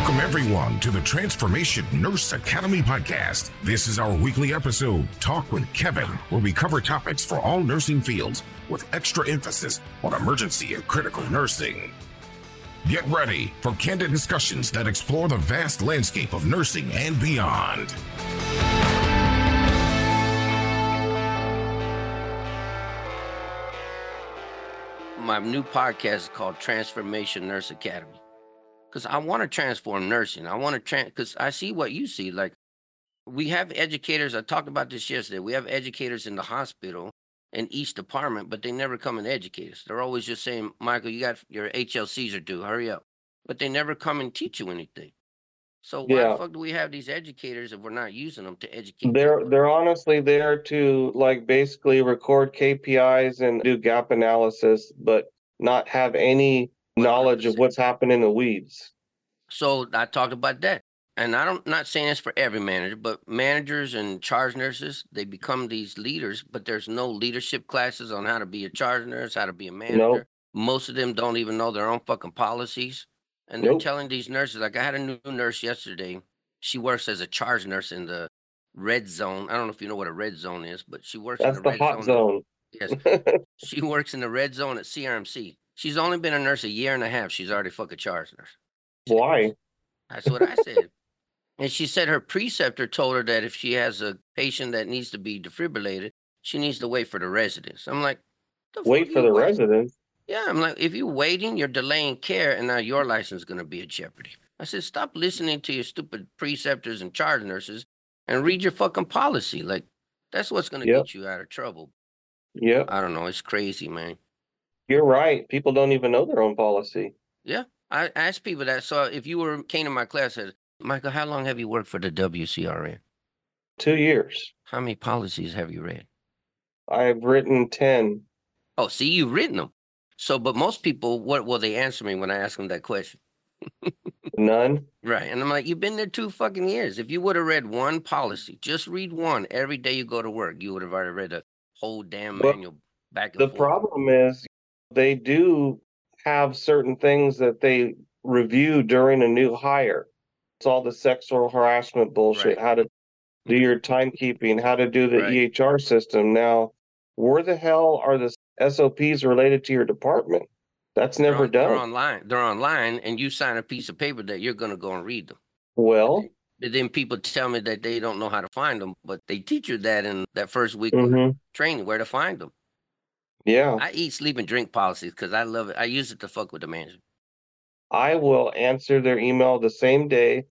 Welcome, everyone, to the Transformation Nurse Academy podcast. This is our weekly episode, Talk with Kevin, where we cover topics for all nursing fields with extra emphasis on emergency and critical nursing. Get ready for candid discussions that explore the vast landscape of nursing and beyond. My new podcast is called Transformation Nurse Academy because I want to transform nursing. I want to trans because I see what you see. Like we have educators. I talked about this yesterday. We have educators in the hospital in each department, but they never come and educate us. They're always just saying, "Michael, you got your HLCs are due. Hurry up!" But they never come and teach you anything. So why Yeah. the fuck do we have these educators if we're not using them to educate? They're people? they're honestly there to like basically record KPIs and do gap analysis, but not have any knowledge of what's happening in the weeds. So I talked about that. And I don't not saying this for every manager, but managers and charge nurses, they become these leaders, but there's no leadership classes on how to be a charge nurse, how to be a manager. Most of them don't even know their own fucking policies. And they're Nope. telling these nurses, like I had a new nurse yesterday. She works as a charge nurse in the red zone. I don't know if you know what a red zone is, but she works That's in the the red hot zone. zone. Yes. She works in the red zone at CRMC. She's only been a nurse a year and a half. She's already fucking charge nurse. Why? That's what I said. and she said her preceptor told her that if she has a patient that needs to be defibrillated, she needs to wait for the residents. I'm like, Wait for the residents. Yeah, I'm like, if you're waiting, you're delaying care, and now your license is going to be at jeopardy. I said, stop listening to your stupid preceptors and charge nurses and read your fucking policy. Like, that's what's going to Yep. get you out of trouble. Yeah, I don't know. It's crazy, man. You're right. People don't even know their own policy. Yeah. I asked people that. So if you were came to my class, I said, Michael, how long have you worked for the WCRN? Two years. How many policies have you read? I've written ten. Oh, see, you've written them. So, but most people, what will they answer me when I ask them that question? None. Right. And I'm like, you've been there two fucking years. If you would have read one policy, just read one every day you go to work, you would have already read the whole damn Well, manual back The forth. problem is they do have certain things that they review during a new hire. It's all the sexual harassment bullshit, Right. how to do your timekeeping, how to do the Right. EHR system. Now, where the hell are the SOPs related to your department? That's They're never on- They're done. online. They're online, and you sign a piece of paper that you're going to go and read them. Well, But then people tell me that they don't know how to find them, but they teach you that in that first week of mhm, training where to find them. Yeah, I eat, sleep, and drink policies because I love it. I use it to fuck with the manager. I will answer their email the same day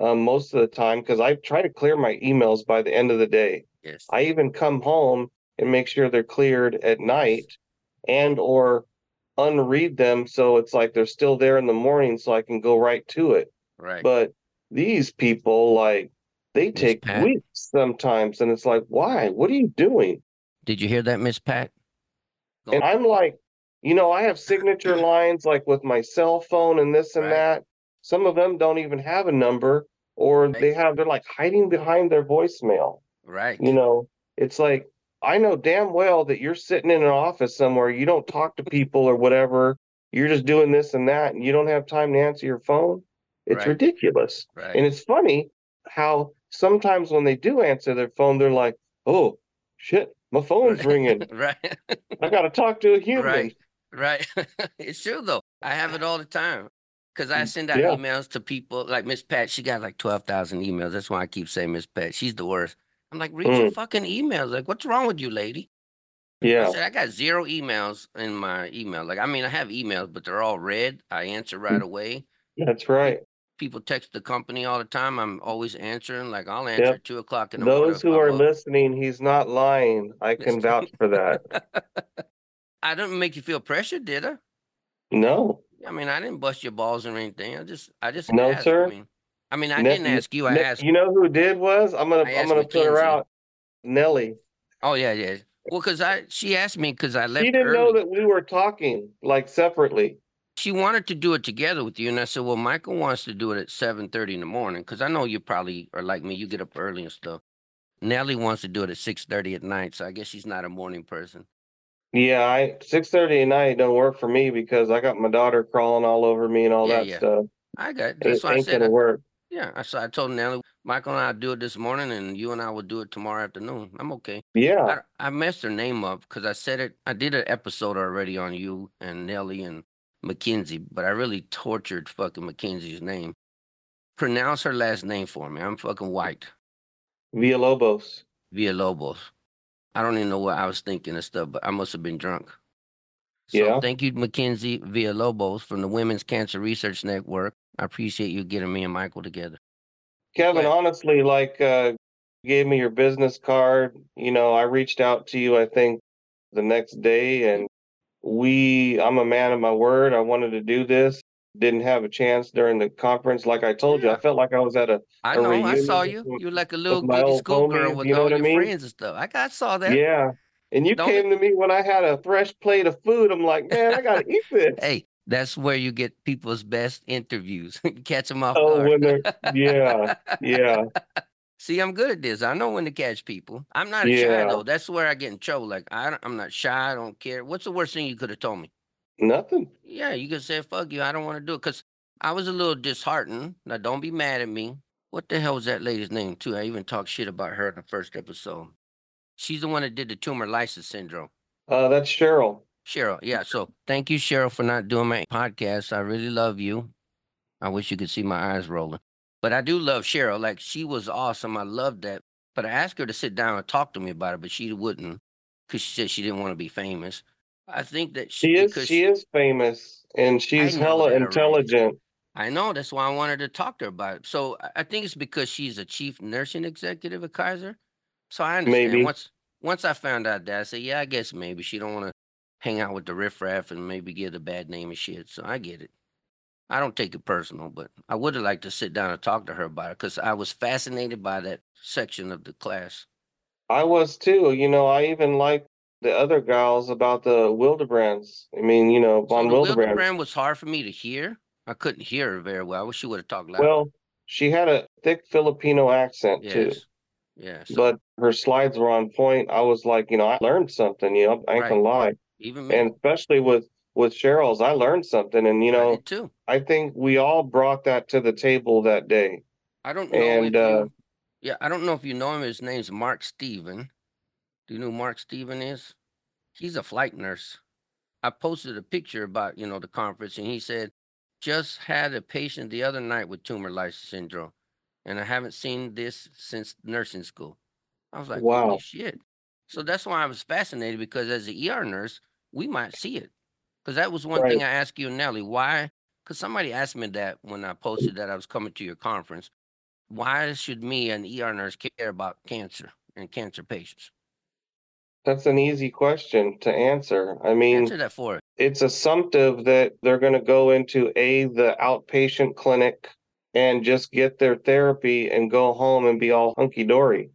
um, most of the time because I try to clear my emails by the end of the day. Yes. I even come home and make sure they're cleared at night and or unread them so it's like they're still there in the morning so I can go right to it. right. But these people like they take Pat? weeks sometimes and it's like why? What are you doing? Did you hear that, Miss Pat? And I'm like, you know, I have signature lines like with my cell phone and this and Right. that. Some of them don't even have a number or Right. they have they're like hiding behind their voicemail. right. you know it's like i know damn well that you're sitting in an office somewhere you don't talk to people or whatever you're just doing this and that and you don't have time to answer your phone it's Right. ridiculous right. and it's funny how sometimes when they do answer their phone they're like oh shit my phone's ringing right. i gotta talk to a human Right. Right. it's true though. I have it all the time. Cause I send out Mm, Yeah. emails to people like Miss Pat. She got like twelve thousand emails. That's why I keep saying Miss Pat. She's the worst. I'm like, read your Mm. fucking emails. Like, what's wrong with you, lady? I yeah said I got zero emails in my email. Like, I mean, I have emails, but they're all read. I answer Mm. right away. that's right People text the company all the time. I'm always answering. Like, I'll answer at two o'clock in the morning. those who are listening he's not lying i can vouch for that I didn't make you feel pressured, did I? no I mean, I didn't bust your balls or anything. I just, I just No, asked. sir. I mean, I mean, I Ne- didn't ask you. I Ne- asked. You know who did was? I'm gonna I'm gonna put her out. Nellie. Oh yeah, yeah. Well, cause I, she asked me because I left She didn't early. know that we were talking like separately. She wanted to do it together with you, and I said, well, Michael wants to do it at seven thirty in the morning because I know you probably are like me. You get up early and stuff. Nellie wants to do it at six thirty at night, so I guess she's not a morning person. Yeah, I six thirty at night don't work for me because I got my daughter crawling all over me and all Yeah, that yeah. stuff. I got that's why I ain't said gonna work. yeah. I saw I told Nelly Michael and I do it this morning, and you and I will do it tomorrow afternoon. I'm okay. Yeah, I I messed her name up because I said it. I did an episode already on you and Nelly and Mackenzie, but I really tortured fucking Mackenzie's name. Pronounce her last name for me. I'm fucking white. Villalobos. Villalobos. I don't even know what I was thinking and stuff, but I must have been drunk. So Yeah. thank you, Mackenzie Villalobos from the Women's Cancer Research Network. I appreciate you getting me and Michael together. Kevin, Yeah. honestly, like uh gave me your business card. You know, I reached out to you, I think, the next day and we I'm a man of my word. I wanted to do this. Didn't have a chance during the conference. Like I told you, I felt like I was at a I A know, I saw you. with- You're like a little old schoolgirl with you know all I your mean? friends and stuff. I got saw that. yeah. And you Don't came to me when I had a fresh plate of food. I'm like, man, I gotta eat this. Hey, that's where you get people's best interviews. Catch them off Oh, guard. yeah, yeah. See, I'm good at this. I know when to catch people. I'm not shy Yeah. though. That's where I get in trouble. Like I, I'm not shy. I don't care. What's the worst thing you could have told me? Nothing. Yeah, you could say, "Fuck you." I don't want to do it because I was a little disheartened. Now, don't be mad at me. What the hell was that lady's name too? I even talked shit about her in the first episode. She's the one that did the tumor lysis syndrome. Uh that's Cheryl. Cheryl, yeah. So thank you, Cheryl, for not doing my podcast. I really love you. I wish you could see my eyes rolling. But I do love Cheryl. Like she was awesome. I loved that. But I asked her to sit down and talk to me about it, but she wouldn't because she said she didn't want to be famous. I think that She is because she is famous and she's hella intelligent. I know that's why I wanted to talk to her about it. So I- I think it's because she's a chief nursing executive at Kaiser. So I understand. Maybe. Once once I found out that, I said, yeah, I guess maybe she don't want to hang out with the riffraff and maybe get a bad name and shit. So I get it. I don't take it personal, but I would have liked to sit down and talk to her about it because I was fascinated by that section of the class. I was too. You know, I even liked the other gals about the Willebrands. I mean, you know, So von the Willebrands. Willebrand was hard for me to hear. I couldn't hear her very well. I wish she would have talked louder. Well, she had a thick Filipino accent too, yes. Yeah. So but her slides were on point. I was like, you know, I learned something. You know, I ain't Right. gonna lie, even me. and especially with with Cheryl's, I learned something. And you know, did too. I think we all brought that to the table that day. I don't know And, uh, you, yeah, I don't know if you know him. His name's Mark Steven. Do you know who Mark Steven is? He's a flight nurse. I posted a picture about, you know, the conference and he said, just had a patient the other night with tumor lysis syndrome. And I haven't seen this since nursing school. I was like, Wow. holy shit. So that's why I was fascinated because as an ER nurse, we might see it. Because that was one thing I asked you, Nelly. Why? Because somebody asked me that when I posted that I was coming to your conference. Why should me, an ER nurse, care about cancer and cancer patients? That's an easy question to answer. I mean, Answer that for it. it's assumptive that they're going to go into a the outpatient clinic and just get their therapy and go home and be all hunky dory.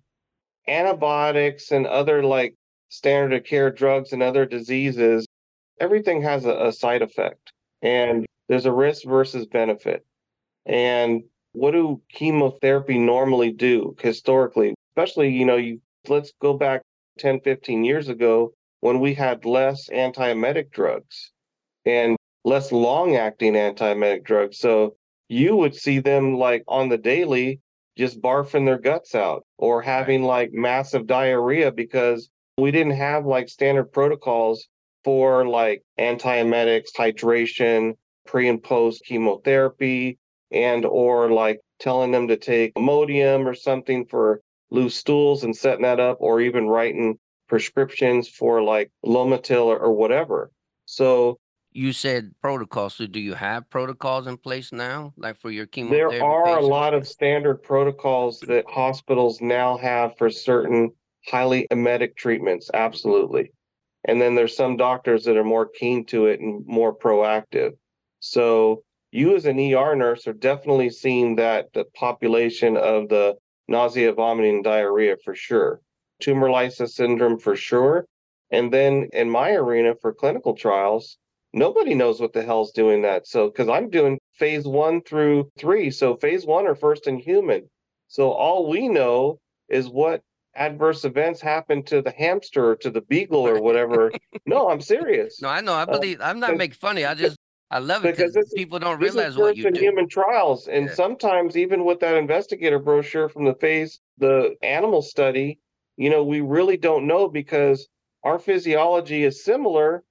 Antibiotics and other like standard of care drugs and other diseases, everything has a, a side effect, and there's a risk versus benefit. And what do chemotherapy normally do historically? Especially, you know, you let's go back 10, 15 years ago when we had less antiemetic drugs and less long acting antiemetic drugs. So you would see them like on the daily just barfing their guts out or having like massive diarrhea because we didn't have like standard protocols for like antiemetics, hydration, pre and post chemotherapy, and or like telling them to take Imodium or something for loose stools and setting that up, or even writing prescriptions for like Lomotil or, or whatever. So You said protocols. So do you have protocols in place now, like for your chemotherapy? there are a lot of standard protocols that hospitals now have for certain highly emetic treatments. Absolutely. And then there's some doctors that are more keen to it and more proactive. So you as an ER nurse are definitely seeing that the population of the nausea, vomiting, diarrhea for sure. Tumor lysis syndrome for sure. And then in my arena for clinical trials, nobody knows what the hell's doing that. So, because I'm doing phase one through three. So, phase one are first in human. So, all we know is what adverse events happen to the hamster or to the beagle or whatever. no, I'm serious. No, I know. I um, believe. I'm not making funny. I just I love it because people don't realize what you in do. human trials, and Yeah. sometimes even with that investigator brochure from the phase, the animal study, you know, we really don't know because our physiology is similar,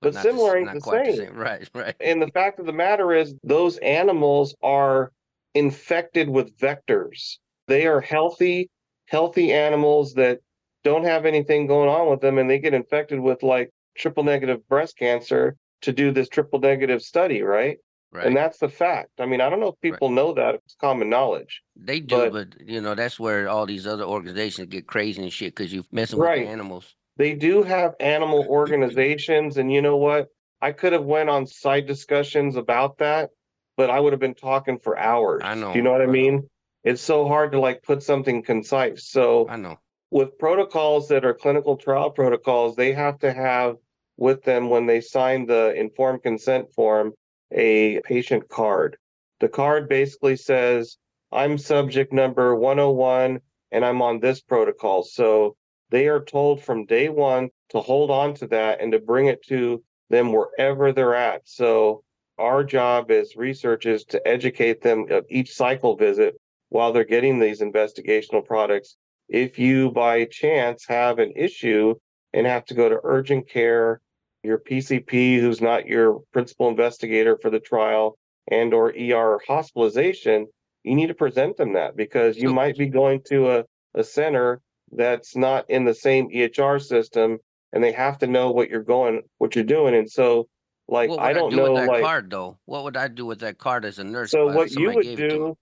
but the s- similar ain't not the same. Right, right. And the fact of the matter is, those animals are infected with vectors. They are healthy, healthy animals that don't have anything going on with them, and they get infected with like triple negative breast cancer to do this triple negative study, right? Right. And that's the fact. I mean, I don't know if people know that. It's common knowledge. They do, But- but, you know that's where all these other organizations get crazy and shit because you're messing Right. with animals. They do have animal organizations, and you know what? I could have went on side discussions about that, but I would have been talking for hours. I know. Do you know what I I mean? It's so hard to like put something concise. So I know. with protocols that are clinical trial protocols, they have to have with them when they sign the informed consent form a patient card. The card basically says, I'm subject number 101 and I'm on this protocol. So they are told from day one to hold on to that and to bring it to them wherever they're at. So our job as researchers to educate them of each cycle visit while they're getting these investigational products if you by chance have an issue and have to go to urgent care your pcp who's not your principal investigator for the trial and or er hospitalization you need to present them that because you might be going to a, a center that's not in the same ehr system and they have to know what you're going what you're doing and so like what would i don't do know with that like card though? What would I do with that card as a nurse? so what you would do,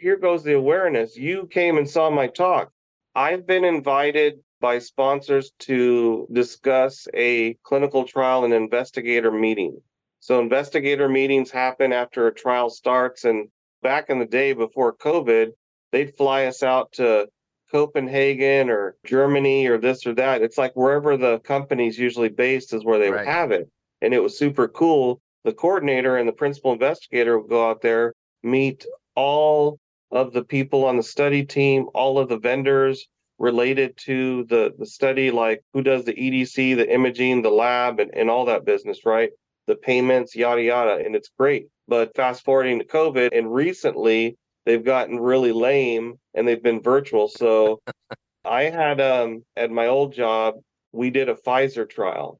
here goes the awareness. You came and saw my talk. I've been invited by sponsors to discuss a clinical trial and investigator meeting. So investigator meetings happen after a trial starts. And back in the day before COVID, they'd fly us out to Copenhagen or Germany or this or that. It's like wherever the company's usually based is where they would have it. And it was super cool. The coordinator and the principal investigator would go out there, meet all of the people on the study team, all of the vendors related to the, the study, like who does the EDC, the imaging, the lab, and, and all that business, right? The payments, yada, yada. And it's great. But fast forwarding to COVID, and recently they've gotten really lame and they've been virtual. So I had um at my old job, we did a Pfizer trial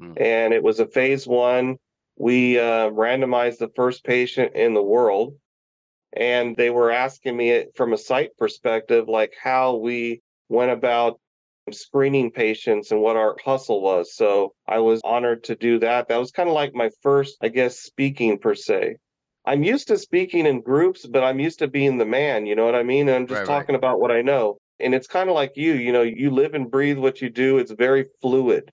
Mm. and it was a phase one. We uh, randomized the first patient in the world, and they were asking me from a site perspective, like how we went about screening patients and what our hustle was. So I was honored to do that. That was kind of like my first, I guess, speaking per se. I'm used to speaking in groups, but I'm used to being the man, you know what I mean? And I'm just Right, right. talking about what I know. And it's kind of like you, you know, you live and breathe what you do. It's very fluid.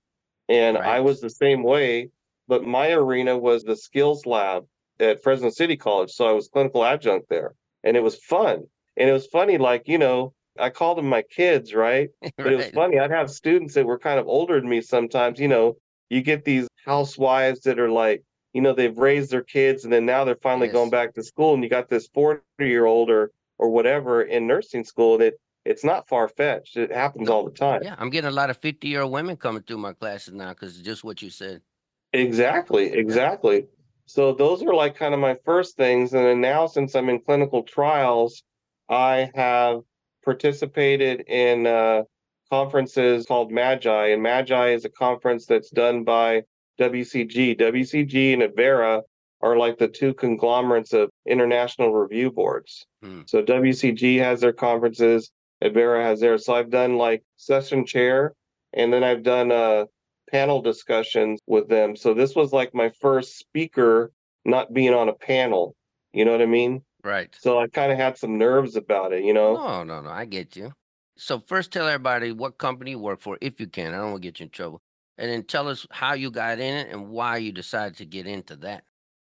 And I was the same way, but my arena was the skills lab at Fresno City College. So I was clinical adjunct there and it was fun. And it was funny, like, you know, I called them my kids, right? But it was funny. I'd have students that were kind of older than me sometimes. You know, you get these housewives that are like, you know, they've raised their kids and then now they're finally Yes. going back to school. And you got this 40 year old or, or whatever in nursing school that it's not far fetched. It happens No. all the time. Yeah, I'm getting a lot of 50 year old women coming through my classes now because just what you said. Exactly, exactly. So those are like kind of my first things. And then now, since I'm in clinical trials, I have participated in uh, conferences called Magi. And Magi is a conference that's done by WCG. WCG and Advarra are like the two conglomerates of international review boards. Hmm. So WCG has their conferences, Advarra has theirs. So I've done like session chair, and then I've done uh panel discussions with them. So this was like my first speaker not being on a panel. You know what I mean? Right. So I kind of had some nerves about it, you know? No, no, no. I get you. So first tell everybody what company you work for, if you can. I don't want to get you in trouble. And then tell us how you got in it and why you decided to get into that.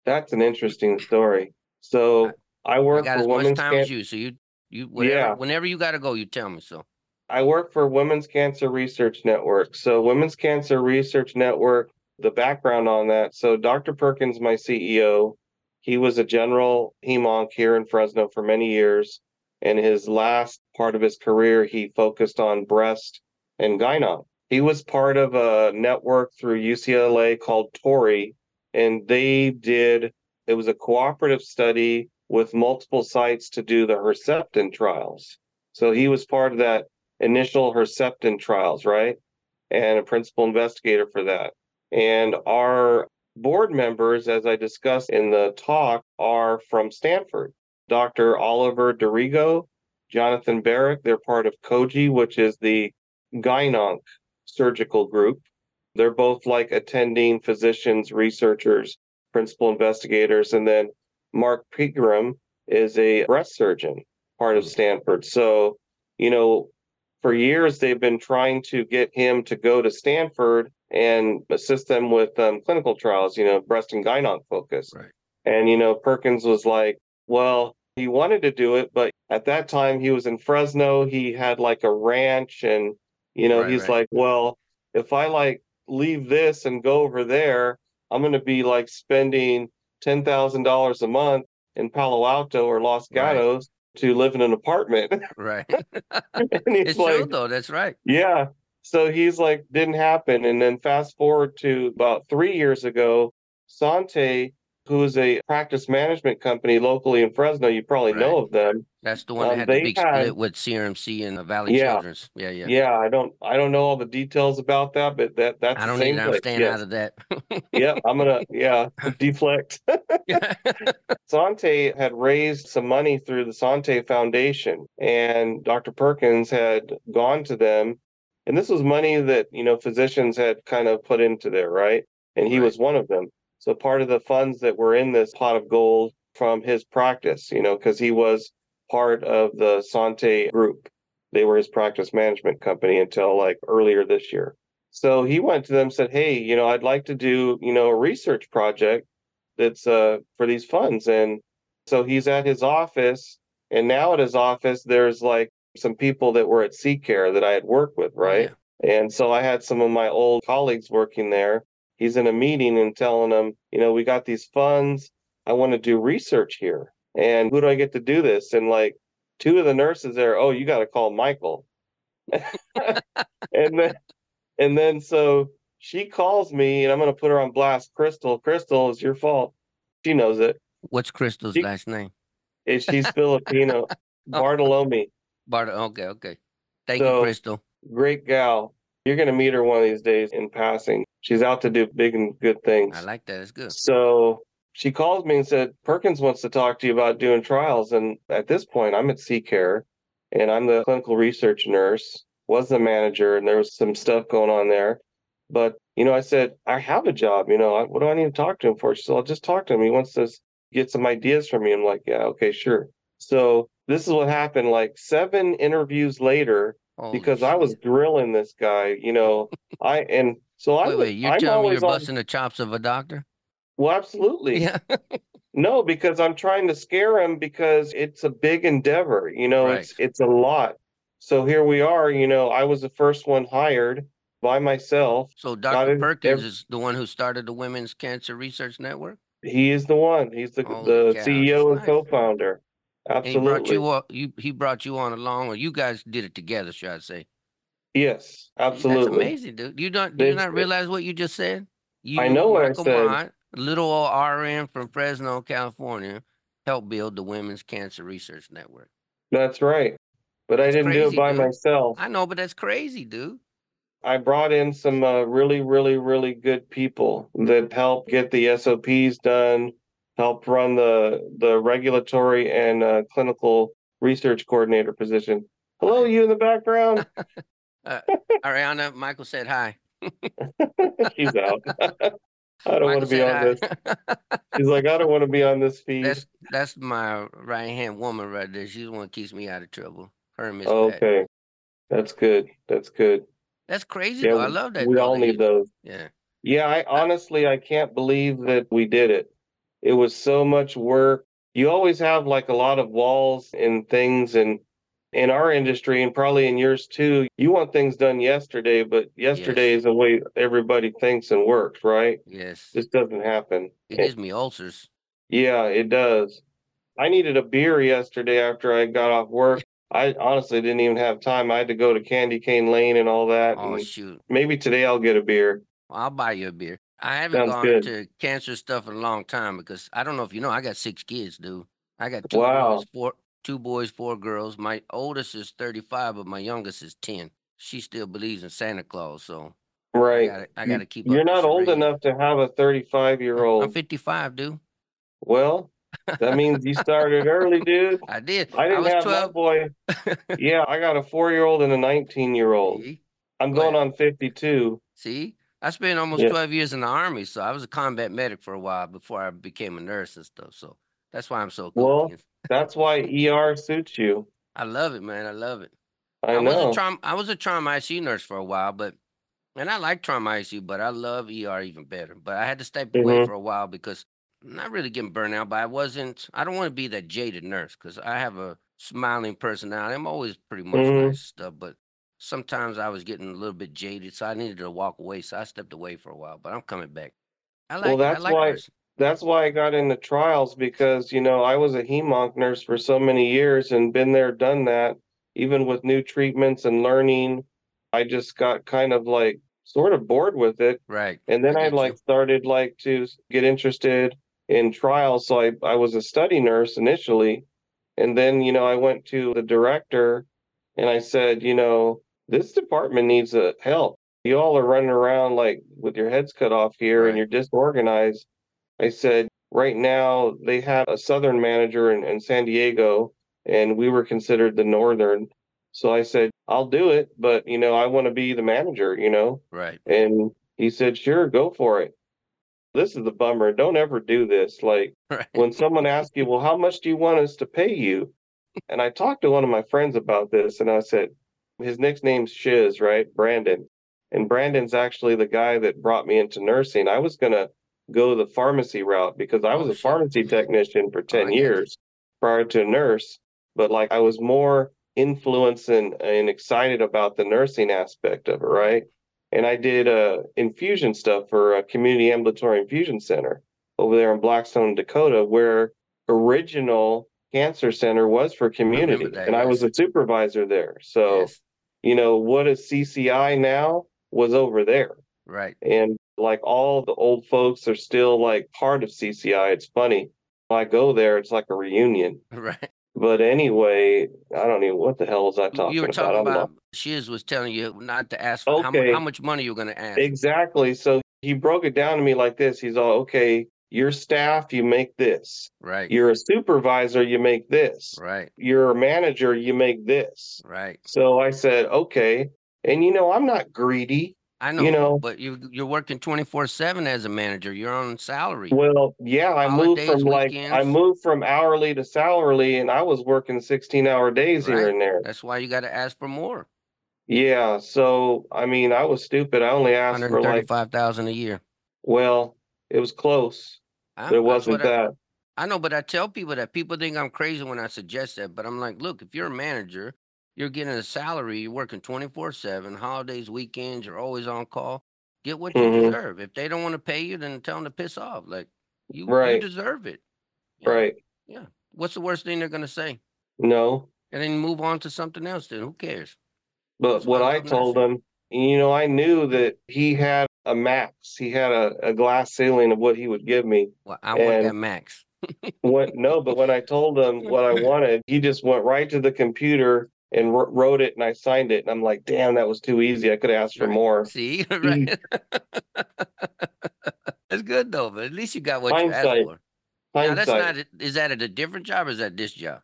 That's an interesting story. So I I work got for as much Women's time as you. So you you Yeah. whenever you gotta go, you tell me so. I work for Women's Cancer Research Network. So Women's Cancer Research Network, the background on that. So Dr. Perkins, my CEO, he was a general hemonc here in Fresno for many years. And his last part of his career, he focused on breast and gynonc. He was part of a network through UCLA called TORI, and they did it was a cooperative study with multiple sites to do the Herceptin trials. So he was part of that initial Herceptin trials, right? And a principal investigator for that. And our board members, as I discussed in the talk, are from Stanford. Dr. Oliver Dorigo, Jonathan Berek, they're part of COGI, which is the Gynonc surgical group. They're both like attending physicians, researchers, principal investigators. And then Mark Pegram is a breast surgeon, part of hmm. Stanford. So, you know, for years they've been trying to get him to go to Stanford and assist them with um, clinical trials, you know, breast and gynonc focus. Right. And, you know, Perkins was like, well, he wanted to do it, but at that time he was in Fresno. He had like a ranch and, you know, Right, he's right. like, well, if I like leave this and go over there, I'm going to be like spending $10,000 a month in Palo Alto or Los. Gatos to live in an apartment. Right. it's like, true though. That's right. yeah. So he's like, didn't happen. And then fast forward to about three years ago, Sante, who is a practice management company locally in Fresno, you probably know of them. That's the one that Um, had the big had- split with CRMC and the Valley Yeah. Children's. Yeah, yeah. Yeah. I don't I don't know all the details about that, but that that's I the don't same need to place. understand Yes. out of that. yeah, I'm gonna yeah, deflect. Sante had raised some money through the Sante Foundation, and Dr. Perkins had gone to them. And this was money that, you know, physicians had kind of put into there, right? And he Right. was one of them. So part of the funds that were in this pot of gold from his practice, you know, because he was part of the Sante group. They were his practice management company until like earlier this year. So he went to them said, Hey, you know, I'd like to do, you know, a research project that's uh, for these funds. And so he's at his office. And now at his office, there's like some people that were at cCare that I had worked with, right? And so I had some of my old colleagues working there. He's in a meeting and telling them, you know, we got these funds. I want to do research here. And who do I get to do this? And like two of the nurses there, oh, you got to call Michael. and then, and then so she calls me and I'm going to put her on blast. Crystal, Crystal, it's your fault. She knows it. What's Crystal's She- last name? Is she's Filipino. Oh. Bartolome, Bart. Okay, okay. Thank So- you, Crystal. great gal. You're going to meet her one of these days in passing. She's out to do big and good things. I like that. It's good. So she calls me and said, Perkins wants to talk to you about doing trials. And at this point, I'm at cCare and I'm the clinical research nurse, was the manager, and there was some stuff going on there. But, you know, I said, I have a job. You know, what do I need to talk to him for? She said, I'll just talk to him. He wants to get some ideas from me. I'm like, yeah, okay, sure. So this is what happened. Like seven interviews later, Holy because I was grilling this guy, you know, I, and so I Wait, was, wait. You're I'm telling me you're on, busting the chops of a doctor? well, absolutely. Yeah. No, because I'm trying to scare him because it's a big endeavor. You know, Right. it's it's a lot. So here we are, you know, I was the first one hired by myself. So Dr. it. Perkins Ev- is the one who started the Women's Cancer Research Network? He is the one. He's the Holy the cow, CEO and nice. co-founder. And he brought Absolutely. you on you he brought you on along or you guys did it together, should I say. Yes, See, That's absolutely. amazing, dude. You don't do you not realize what you just said? You, know what I Michael said. Mott, little old RN from Fresno, California, helped build the Women's Cancer Research Network. That's right. But I That's didn't do crazy, it by dude. myself. I know, but that's crazy, dude. I brought in some uh, really, really, really good people that helped get the SOPs done, helped run the the regulatory and uh, clinical research coordinator position. Hello, you in the background? Ariana, Michael said hi. She's out. I don't Michael want to be on hi. this. She's like, I don't want to be on this feed. that's that's my right hand woman right there. She's the one that keeps me out of trouble. Her and Miss Pat. Okay, that's good. That's good. That's crazy Yeah, though. I love that. we all need those. Yeah. Yeah, I honestly I can't believe that we did it. It was so much work. You always have like a lot of walls and things and in our industry and probably in yours too, you want things done yesterday, but yesterday Yes. is the way everybody thinks and works, right? Yes. This doesn't happen. It gives me ulcers. Yeah, it does. I needed a beer yesterday after I got off work. I honestly didn't even have time. I had to go to Candy Cane Lane and all that. Oh shoot. maybe today I'll get a beer. I'll buy you a beer. I haven't Sounds gone good. into cancer stuff in a long time because I don't know if you know, I got six kids, dude. I got two Wow. boys, four two boys, four girls. My oldest is 35, but my youngest is 10. She still believes in Santa Claus, so I Right. gotta I You- gotta keep You're up not old enough to have a 35 year old. I'm old. 55, dude. Well, that means you started early, dude. I did. I didn't was have my 12. boy. Yeah, I got a four year old and a 19 year old. See? I'm going on 52. See? I spent almost Yeah. 12 years in the army, so I was a combat medic for a while before I became a nurse and stuff. So that's why I'm so Well, cool. That's why ER suits you. I love it, man. I love it. I was know. a trauma I was a trauma ICU nurse for a while, but and I like trauma ICU, but I love ER even better. But I had to step away Mhm. for a while because I'm not really getting burnt out, but I wasn't I don't want to be that jaded nurse because I have a smiling personality. I'm always pretty much Mhm. nice and stuff, but sometimes I was getting a little bit jaded, so I needed to walk away. So I stepped away for a while, but I'm coming back. I like Well, it. I that's like why- nursing. That's why I got into trials because, you know, I was a hemonc nurse for so many years and been there, done that. Even with new treatments and learning, I just got kind of like sort of bored with it. Right. And then I I, get you. like started like to get interested in trials. So I, I was a study nurse initially. And then, you know, I went to the director and I said, you know, this department needs uh, help. You all are running around like with your heads cut off here Right. and you're disorganized. I said, right now they have a southern manager in, in San Diego and we were considered the northern. So I said, I'll do it, but you know, I want to be the manager, you know? Right. And he said, sure, go for it. This is the bummer. Don't ever do this. Like Right. when someone asks you, well, how much do you want us to pay you? And I talked to one of my friends about this and I said, his nickname's Shiz, right? Brandon. And Brandon's actually the guy that brought me into nursing. I was going to go the pharmacy route because I Oh, was a pharmacy technician for 10 got you. years prior to a nurse. But like I was more influenced and, and excited about the nursing aspect of it, right? And I did uh, infusion stuff for a community ambulatory infusion center over there in Blackstone, Dakota, where original cancer center was for community. that, and I was a supervisor there. So, Yes. You know, what is CCI now was over there. Right. And like all the old folks are still like part of CCI. It's funny. When I go there, it's like a reunion. Right. But anyway, I don't even what the hell was I talking you were about? talking I'm about Shiz was telling you not to ask for how, how much money you're going to ask. Exactly. So he broke it down to me like this. He's all, okay, your staff, you make this. Right. You're a supervisor, you make this. Right. You're a manager, you make this. Right. So I said, okay. And you know, I'm not greedy. I know, You know- but you you're working 24/7 as a manager. You're on salary. Well, yeah, I moved from like I moved from hourly to salary and I was working 16 hour days here and there. That's why you got to ask for more. Yeah. So I mean, I was stupid. I only asked for like, 135,000 a year. well, it was close. I- There that's wasn't what I- that. I know, but I tell people that people think I'm crazy when I suggest that. But I'm like, look, if you're a manager, you're getting a salary, you're working 24 7, holidays, weekends, you're always on call. Get what you Mhm. deserve. If they don't want to pay you, then tell them to piss off. Like, you, you deserve it. Right. Yeah. What's the worst thing they're going to say? No. And then move on to something else, then who cares? But That's what I told him, you know, I knew that he had a max. He had a, a glass ceiling of what he would give me. Well, I want that max. What? No, but when I told him what I wanted, he just went right to the computer and wr- wrote it, and I signed it. And I'm like, damn, that was too easy. I could have asked for more. See, right? That's good though, but at least you got what you asked Hindsight. for. Now that's not. Is that at a different job or is that this job?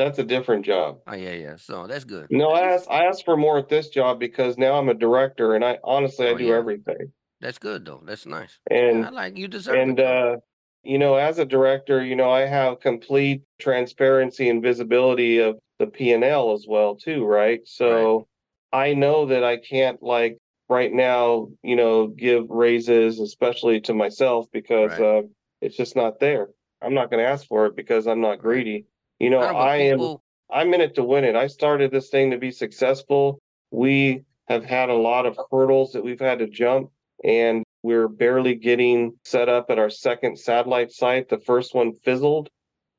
That's a different job. Oh yeah, yeah. So that's good. No, I asked I asked for more at this job because now I'm a director, and I honestly I Oh, do yeah. everything. That's good though. That's nice. And Yeah, I like you deserve and it. though. uh you know as a director you know i have complete transparency and visibility of the p&l as well too right so i know that i can't like right now you know give raises especially to myself because Right. uh it's just not there i'm not going to ask for it because i'm not greedy you know I know, am I'm in it to win it. I started this thing to be successful. We have had a lot of hurdles that we've had to jump, and we're barely getting set up at our second satellite site. The first one fizzled,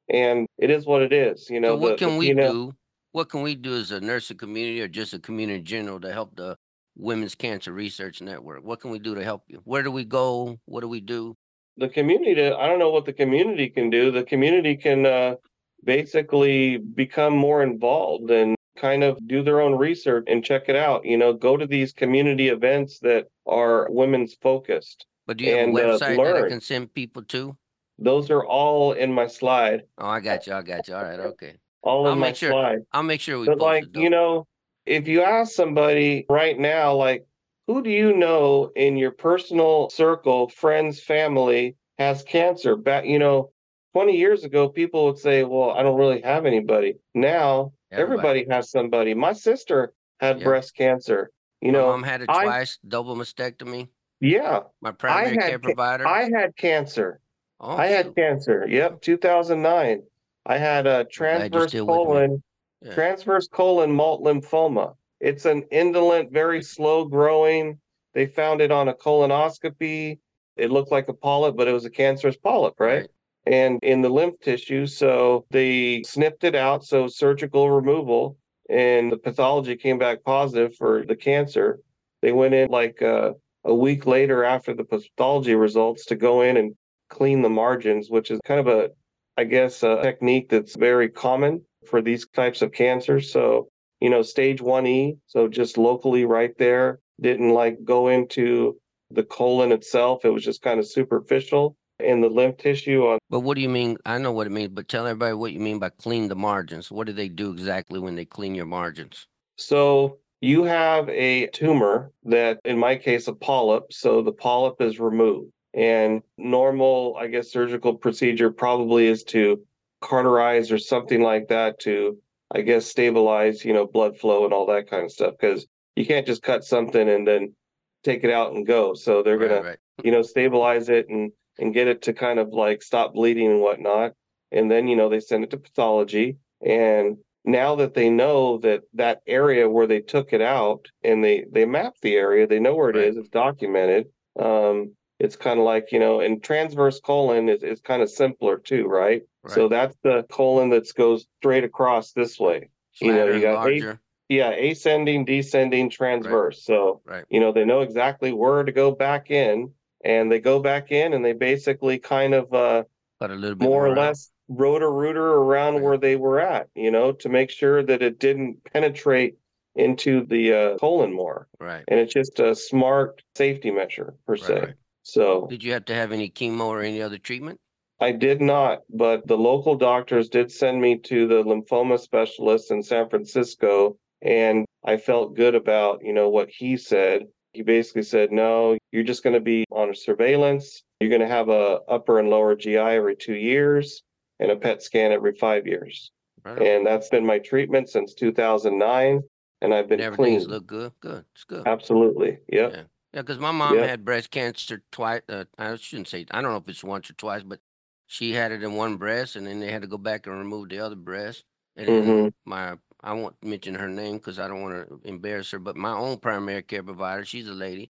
and it is what it is. You know, so what the- can we P&L do? What can we do as a nursing community or just a community in general to help the Women's Cancer Research Network? What can we do to help you? Where do we go? What do we do? The community, I don't know what the community can do. The community can uh, basically become more involved and kind of do their own research and check it out. You know, go to these community events that are women's focused. But do you have And, a uh, website that I can send people to? Those are all in my slide. Oh, I got you. I got you. All right. Okay. All I'll in my make sure- slide. I'll make sure we But like, you know, if you ask somebody right now, like, who do you know in your personal circle, friends, family has cancer? Back, you know, 20 years ago, people would say, well, I don't really have anybody. Now, everybody, has somebody. My sister had Yeah. breast cancer. You My know, mom had it I- twice, double mastectomy. yeah, My primary had care provider. I had cancer. oh, I had oh. cancer. Yep, 2009. I had a transverse still with me. colon Yeah. transverse colon malt lymphoma. It's an indolent, very slow growing. They found it on a colonoscopy. It looked like a polyp, but it was a cancerous polyp, right? And in the lymph tissue. So they snipped it out. So surgical removal and the pathology came back positive for the cancer. They went in like uh, a week later after the pathology results to go in and clean the margins, which is kind of a, I guess, a technique that's very common for these types of cancers. So, you know, stage 1E, so just locally right there, didn't like go into the colon itself. It was just kind of superficial in the lymph tissue on But what do you mean? I know what it means, but tell everybody what you mean by clean the margins. What do they do exactly when they clean your margins? So you have a tumor that, in my case, a polyp. So the polyp is removed. And normal, I guess, surgical procedure probably is to cauterize or something like that to, I guess, stabilize, you know, blood flow and all that kind of stuff. Because you can't just cut something and then take it out and go. So they're Right, gonna, right. you know, stabilize it and and get it to kind of like stop bleeding and whatnot. And then, you know, they send it to pathology. And now that they know that that area where they took it out and they they map the area, they know where it Right. is. It's documented. Um, it's kind of like you know, and transverse colon is is kind of simpler too, right? right? So that's the colon that goes straight across this way. you know, you got larger. Yeah, ascending, descending, transverse. So Right. you know, they know exactly where to go back in, and they go back in, and they basically kind of uh, a little bit more or out. less rotor rooter around Right. where they were at, you know, to make sure that it didn't penetrate into the uh, colon more. Right. And it's just a smart safety measure per Right, se. So Did you have to have any chemo or any other treatment? I did not, but the local doctors did send me to the lymphoma specialist in San Francisco, and I felt good about, you know, what he said. He basically said, "No, you're just going to be on a surveillance. You're going to have a upper and lower GI every 2 years and a PET scan every 5 years." On. And that's been my treatment since 2009, and I've been And everything's clean. look good. Good. It's good. Absolutely. Yep. Yeah. Yeah, because my mom Yep. had breast cancer twice. Uh, I shouldn't say. I don't know if it's once or twice, but she had it in one breast, and then they had to go back and remove the other breast. And Mhm. my, I won't mention her name because I don't want to embarrass her. But my own primary care provider, she's a lady.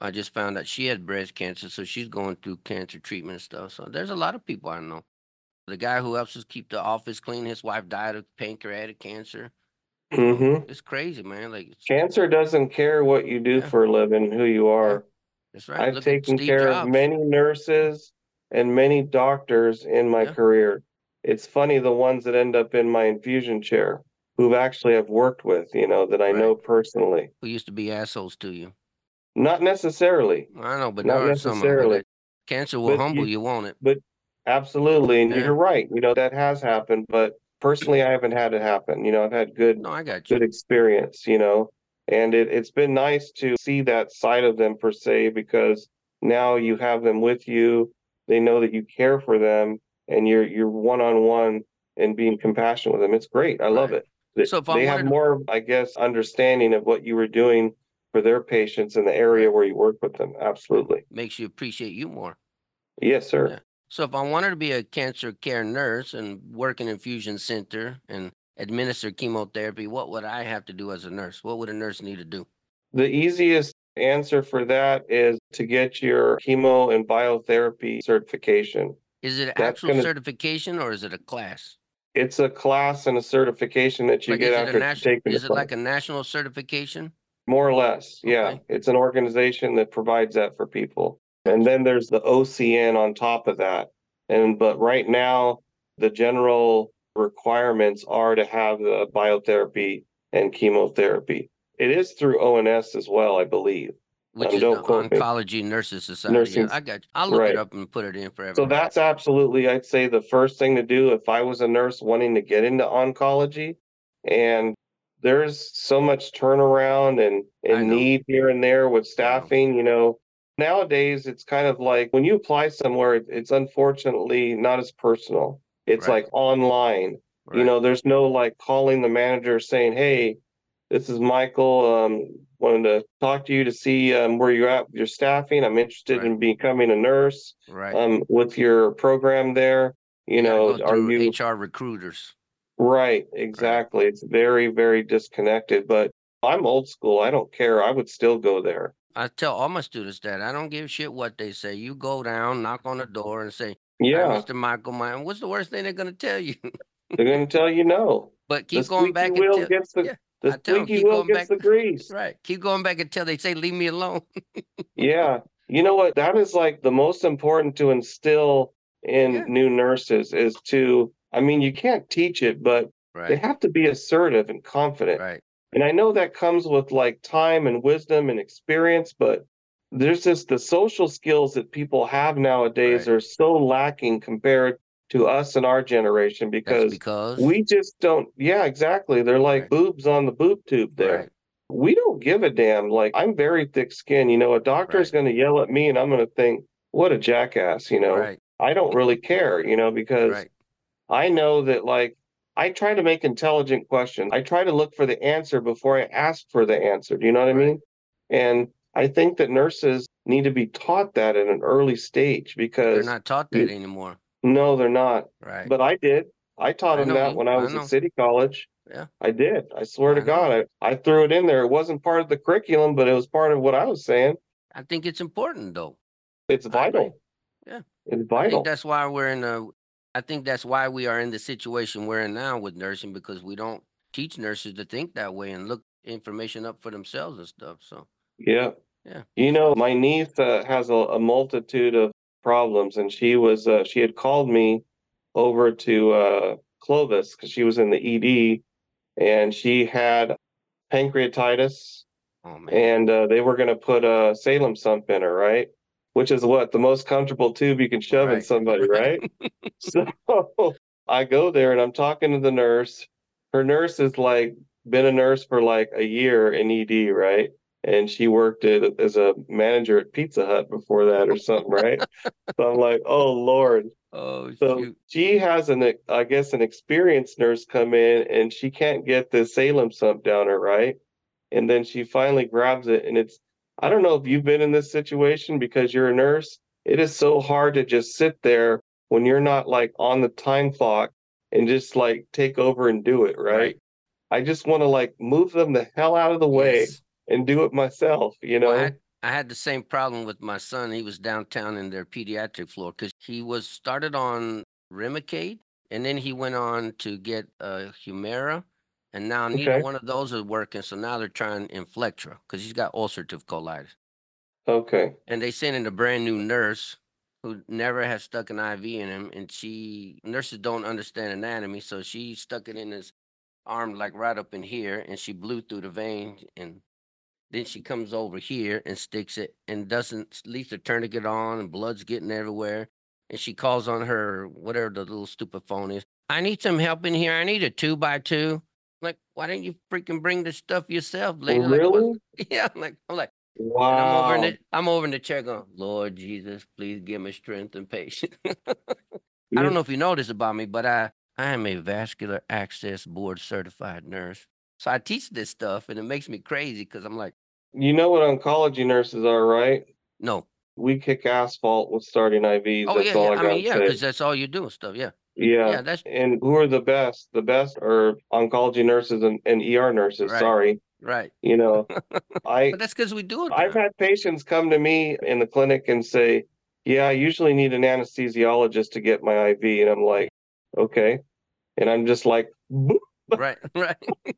I just found out she had breast cancer, so she's going through cancer treatment and stuff. So there's a lot of people I know. The guy who helps us keep the office clean, his wife died of pancreatic cancer. Mhm. It's crazy, man. Like Cancer doesn't care what you do Yeah. for a living, who you are. that's right. I've Look taken care Jobs. of many nurses and many doctors in my Yeah. career. It's funny the ones that end up in my infusion chair who've actually have worked with, you know, that I Right. know personally. who used to be assholes to you. Not necessarily. I know, but Not are some necessarily. Cancer will But humble you- you, won't it? But absolutely. And Yeah. you're right. You know, that has happened, but personally I haven't had it happen. You know, I've had good No, I got you. good experience, you know. And it, it's been nice to see that side of them per se, because now you have them with you. They know that you care for them and you're you're one on one and being compassionate with them. It's great. I love Right. it. They, So if I they have wanted to- more, I guess, understanding of what you were doing for their patients in the area where you work with them. Absolutely. Makes you appreciate you more. Yes, sir. Yeah. So if I wanted to be a cancer care nurse and work in infusion center and administer chemotherapy, what would I have to do as a nurse? What would a nurse need to do? The easiest answer for that is to get your chemo and biotherapy certification. Is it That's actual gonna- certification or is it a class? It's a class and a certification that you Like, get after taking Is it like class. a national certification? More or less. Yeah. Okay. It's an organization that provides that for people. And then there's the OCN on top of that. And but right now, the general requirements are to have the biotherapy and chemotherapy. It is through ONS as well, I believe. Which is the quote me. Oncology Nurses Society. Nursing- I got you. I'll look right. it up and put it in for So that's absolutely, I'd say, the first thing to do if I was a nurse wanting to get into oncology. And there's so much turnaround and, and need here and there with staffing, you know. Nowadays, it's kind of like when you apply somewhere, it's unfortunately not as personal. It's Right. like online. You know, there's no like calling the manager saying, Hey, this is Michael. Um, wanted to talk to you to see um, where you're at with your staffing. I'm interested in becoming a nurse right. um with your program there you know are you HR recruiters? right exactly it's very very disconnected but i'm old school i don't care i would still go there I tell all my students that I don't give a shit what they say. You go down, knock on the door, and say, "Hi, yeah Mr. Michael Myers." What's the worst thing they're gonna tell you? they're going to tell you no but keep going back wheel tell, gets the yeah, the I tell 'em, squeaky keep wheel going gets back- the grease right. Keep going back until they say, "Leave me alone." yeah you know what that is like the most important to instill in Yeah. new nurses is to i mean you can't teach it but they have to be assertive and confident Right. And I know that comes with like time and wisdom and experience, but there's just the social skills that people have nowadays Right. are so lacking compared to us and our generation because because we just don't. Yeah, exactly. They're like Right. boobs on the boob tube there. Right. We don't give a damn. Like I'm very thick skinned. You know, a doctor's Right. going to yell at me and I'm going to think, what a jackass, you know? Right. I don't really care, you know, because. I know that like I try to make intelligent questions. I try to look for the answer before I ask for the answer. Do you know what I mean? And I think that nurses need to be taught that at an early stage because They're not taught you- that anymore. No, they're not. Right. But I did. I taught I them know that when I I was know. at City College. Yeah. I did. I swear I to know. God, I, I threw it in there. It wasn't part of the curriculum, but it was part of what I was saying. I think it's important though. It's vital. Yeah. It's I vital. think that's why we're in a. I think that's why we are in the situation we're in now with nursing because we don't teach nurses to think that way and look information up for themselves and stuff. So Yeah. Yeah. You know, my niece uh, has a, a multitude of problems, and she was uh, she had called me over to uh, Clovis because she was in the ED, and she had pancreatitis, oh and uh, they were going to put a Salem sump in her, right? Which is what the most comfortable tube you can shove in somebody, right? so I go there and I'm talking to the nurse. Her nurse is like been a nurse for like a year in ED, right? And she worked at, as a manager at Pizza Hut before that or something, right? so I'm like, oh Lord. oh So shoot, she has an, I guess, an experienced nurse come in and she can't get the Salem sump down her, right? And then she finally grabs it and it's, I don't know if you've been in this situation because you're a nurse. It is so hard to just sit there when you're not like on the time clock and just like take over and do it, right? Right. I just want to like move them the hell out of the way Yes. And do it myself, you know? Well, I, had, I had the same problem with my son. He was downtown in their pediatric floor because he was started on Remicade and then he went on to get uh, Humira. And now neither Okay. one of those are working. So now they're trying Inflectra because he's got ulcerative colitis. okay. And they sent in a brand new nurse who never has stuck an IV in him. And she, nurses don't understand anatomy. So she stuck it in his arm, like right up in here, and she blew through the vein. And then she comes over here and sticks it and doesn't leave the tourniquet on, and blood's getting everywhere. And she calls on her, whatever the little stupid phone is. I need some help in here. I need a two by two. Like, why didn't you freaking bring this stuff yourself, lady? Like, really? yeah, I'm like, I'm like, and I'm Wow. over in the I'm over in the chair going, Lord Jesus, please give me strength and patience. I don't know if you know this about me, but I I am a vascular access board certified nurse. So I teach this stuff and it makes me crazy because I'm like, You know what oncology nurses are, right? no. We kick asphalt with starting IVs. Oh That's yeah, all yeah. I, I mean, yeah, because that's all you do and stuff. Yeah. Yeah. Yeah, that's And who are the best? The best are oncology nurses and, and ER nurses. Right. Sorry. right. You know, I But that's because we do it. I've had patients come to me in the clinic and say, Yeah, I usually need an anesthesiologist to get my IV. And I'm like, Okay. And I'm just like, "Boop." right, right.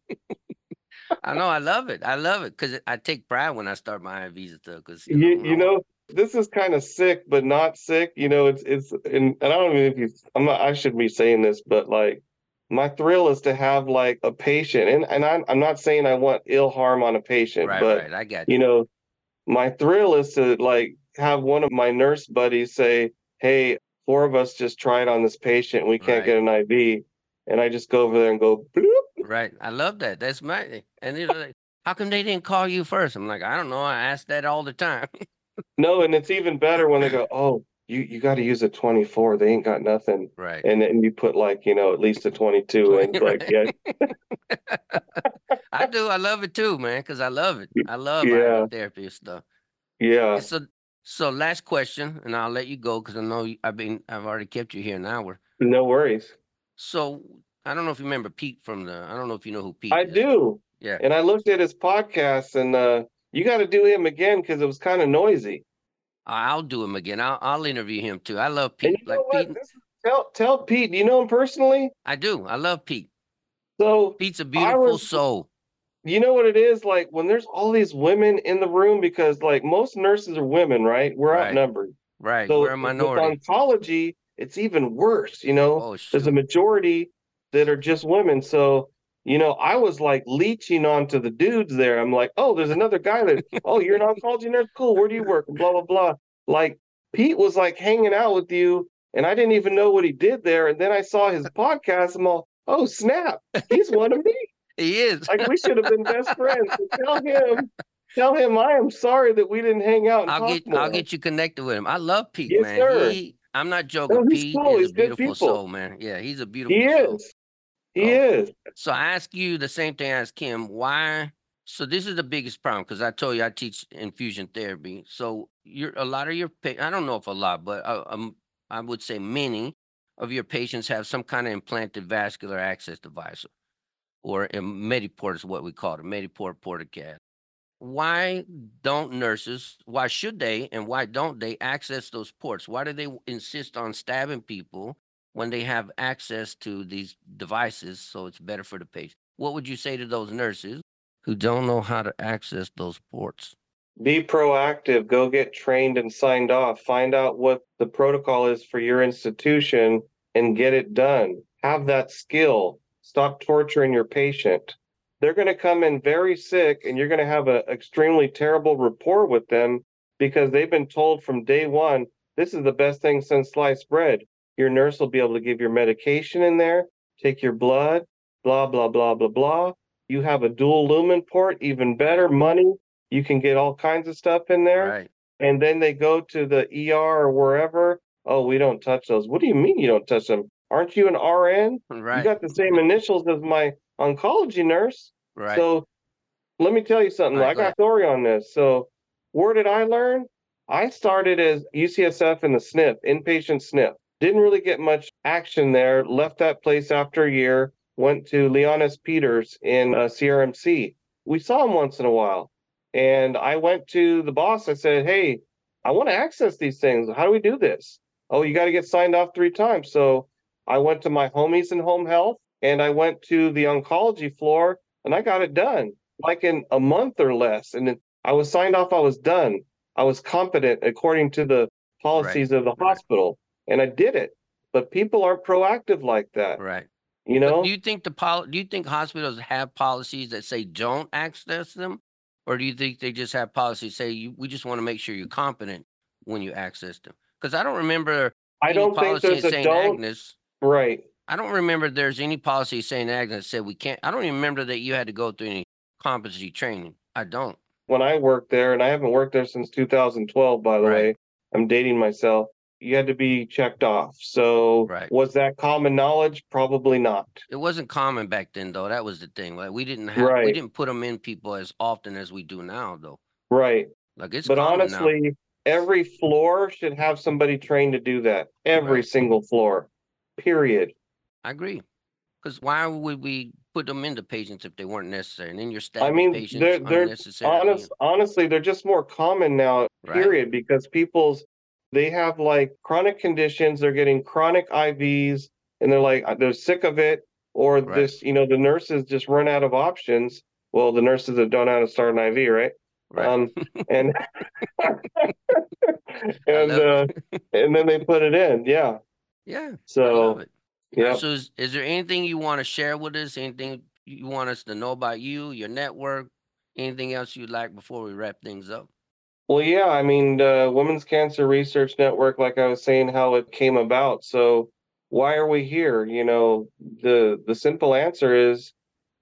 I know. I love it. I love it because I take pride when I start my IVs stuff. Because you, you, you know, this is kind of sick, but not sick. You know, it's it's and, and I don't even if you. I'm not. I shouldn't be saying this, but like my thrill is to have like a patient, and and I'm I'm not saying I want ill harm on a patient, right, but right. I got you. you know, my thrill is to like have one of my nurse buddies say, "Hey, four of us just tried on this patient. We can't Right. get an IV," and I just go over there and go, bloop. Right. I love that. That's my. And they're like, how come they didn't call you first? I'm like, I don't know. I ask that all the time. No, and it's even better when they go, "Oh, you you got to use a 24. They ain't got nothing." right. And then you put like you know at least a 22, and like yeah, I do. I love it too, man, because I love it. I love Yeah. Therapy stuff. yeah. So, so last question, and I'll let you go because I know I've been I've already kept you here an hour. No worries. So I don't know if you remember Pete from the. I don't know if you know who Pete. I is. do. Yeah. And I looked at his podcast, and uh, you got to do him again because it was kind of noisy. I'll do him again. I'll I'll interview him too. I love Pete. you Like know? Pete, is- tell tell Pete. Do you know him personally? I do. I love Pete. So Pete's a beautiful was- soul. you know what it is like when there's all these women in the room because like most nurses are women, right? We're Right. outnumbered. Right. So We're a with minority. oncology, it's even worse. You know, Oh there's a majority that are just women. So, you know, I was like leeching onto the dudes there. I'm like, oh, there's another guy that, oh, you're an oncology nurse? Cool. Where do you work? Blah, blah, blah. Like Pete was like hanging out with you, and I didn't even know what he did there. And then I saw his podcast. I'm all, oh, snap. He's one of me. He is. Like we should have been best friends. So tell him, tell him I am sorry that we didn't hang out and I'll talk get more. I'll get you connected with him. I love Pete, Yes, man. sir. He I'm not joking. he's Pete cool. is He's a good beautiful people. soul, man. Yeah, he's a beautiful he soul. is. He Oh. is. So I ask you the same thing I asked Kim. Why? So this is the biggest problem because I told you I teach infusion therapy. So you're a lot of your I don't know if a lot, but uh, um, I would say many of your patients have some kind of implanted vascular access device, or a Mediport is what we call it, a Mediport Port-A-Cath. Why don't nurses? Why should they, and why don't they access those ports? Why do they insist on stabbing people when they have access to these devices so it's better for the patient. What would you say to those nurses who don't know how to access those ports? Be proactive. Go get trained and signed off. Find out what the protocol is for your institution and get it done. Have that skill. Stop torturing your patient. They're going to come in very sick and you're going to have an extremely terrible rapport with them because they've been told from day one this is the best thing since sliced bread. Your nurse will be able to give your medication in there, take your blood, blah, blah, blah, blah, blah. You have a dual lumen port, even better money. You can get all kinds of stuff in there. Right. And then they go to the ER or wherever. Oh, we don't touch those. What do you mean you don't touch them? Aren't you an RN? Right. You got the same initials as my oncology nurse. right. So let me tell you something. Right, I got authority on this. So where did I learn? I started as UCSF in the SNF, inpatient SNF. Didn't really get much action there. Left that place after a year. Went to Leon S. Peters in uh, CRMC. We saw him once in a while. And I went to the boss. I said, Hey, I want to access these things. How do we do this? Oh, you got to get signed off three times. So I went to my homies in home health and I went to the oncology floor and I got it done like in a month or less. And I was signed off. I was done. I was competent according to the policies of the right. hospital, and I did it. But people aren't proactive like that. right. You But know, do you think the pol- do you think hospitals have policies that say don't access them? Or do you think they just have policies say you, we just want to make sure you're competent when you access them? Because I don't remember I any don't think policy there's a St. Agnes. Right. I don't remember there's any policy saying Agnes said we can't. I don't even remember that you had to go through any competency training. I don't. When I worked there, and I haven't worked there since 2012, by the Right. way, I'm dating myself. You had to be checked off. So Right. was that common knowledge? Probably not. It wasn't common back then, though. That was the thing. Like we didn't have, we Right. didn't put them in people as often as we do now, though. Right. Like it's but common now. honestly, every floor should have somebody trained to do that. Every Right. single floor. Period. I agree. Because why would we put them into patients if they weren't necessary? And then you're I stabbing mean, patients they're they're unnecessarily. honest honestly, they're just more common now, Right. period, because people's they have like chronic conditions, they're getting chronic IVs and they're like they're sick of it, or Right. this, you know, the nurses just run out of options. Well, the nurses that don't know how to start an IV, right? Right. Um, and and uh, and then they put it in. Yeah. yeah. So yeah. So is, is there anything you want to share with us? Anything you want us to know about you, your network, anything else you'd like before we wrap things up? Well, yeah, I mean, the Women's Cancer Research Network, like I was saying, how it came about. So, why are we here? You know, the the simple answer is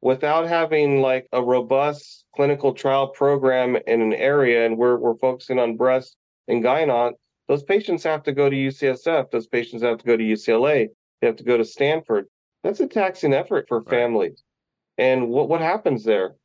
without having like a robust clinical trial program in an area, and we're we're focusing on breast and gyn onc, those patients have to go to UCSF. Those patients have to go to UCLA. They have to go to Stanford. That's a taxing effort for Right. families. And what what happens there?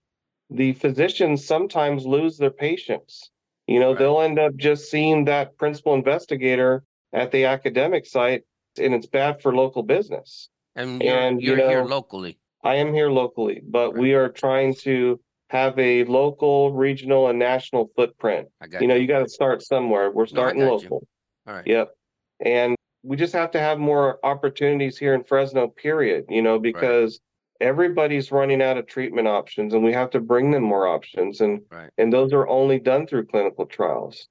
The physicians sometimes lose their patients. You know, Right. they'll end up just seeing that principal investigator at the academic site, and it's bad for local business. And you're, And, you you're here locally. I am here locally, but Right. we are trying to have a local, regional, and national footprint. I got You know, you got to start somewhere. We're starting you. local. All right. Yep. And we just have to have more opportunities here in Fresno, period, you know, because everybody's running out of treatment options and we have to bring them more options. And Right. and those are only done through clinical trials.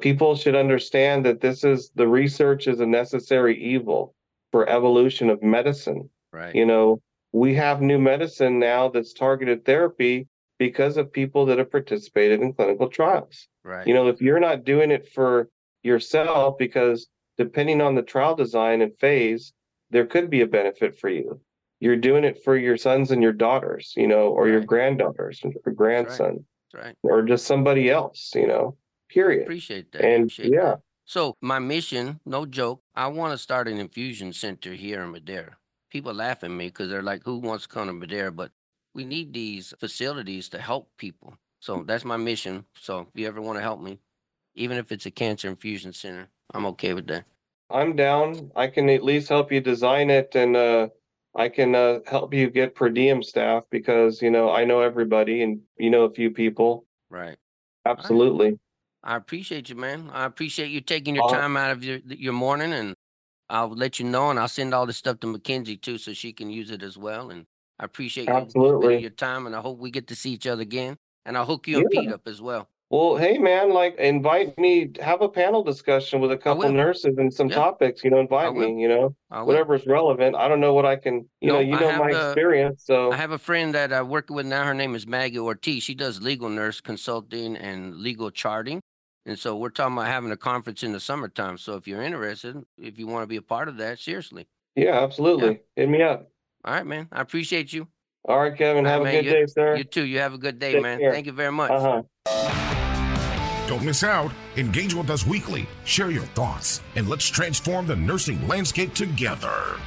People should understand that this is the research is a necessary evil for evolution of medicine. Right. You know, we have new medicine now that's targeted therapy because of people that have participated in clinical trials. right. You know, if you're not doing it for yourself, because depending on the trial design and phase, there could be a benefit for you. You're doing it for your sons and your daughters, you know, or your granddaughters and your grandson, That's right. or just somebody else, you know, period. Appreciate that. And Appreciate yeah, that. So my mission, no joke, I want to start an infusion center here in Madera. People laugh at me because they're like, "Who wants to come to Madera?" But we need these facilities to help people. So that's my mission. So if you ever want to help me, even if it's a cancer infusion center, I'm okay with that. I'm down. I can at least help you design it and uh I can uh help you get per diem staff because, you know, I know everybody and you know a few people. Right. Absolutely. I appreciate you, man. I appreciate you taking your Uh, time out of your your morning, and I'll let you know, and I'll send all this stuff to Mackenzie too, so she can use it as well. And I appreciate you Absolutely. spending your time, and I hope we get to see each other again. And I'll hook you and Pete up as well. Well, hey man, like invite me, have a panel discussion with a couple nurses and some Yeah. topics, you know, invite me, you know, I will. whatever's relevant. I don't know what I can, you know, you I know my a- experience, so I have a friend that I work with now. Her name is Maggie Ortiz. She does legal nurse consulting and legal charting. And so we're talking about having a conference in the summertime. So if you're interested, if you want to be a part of that, seriously. yeah, absolutely. Hit me up. All right, man. I appreciate you. All right, Kevin, All right, have a man, good you- day, sir. You too. You have a good day, Take man. care. Thank you very much. Uh-huh. Don't miss out. Engage with us weekly. Share your thoughts, and let's transform the nursing landscape together.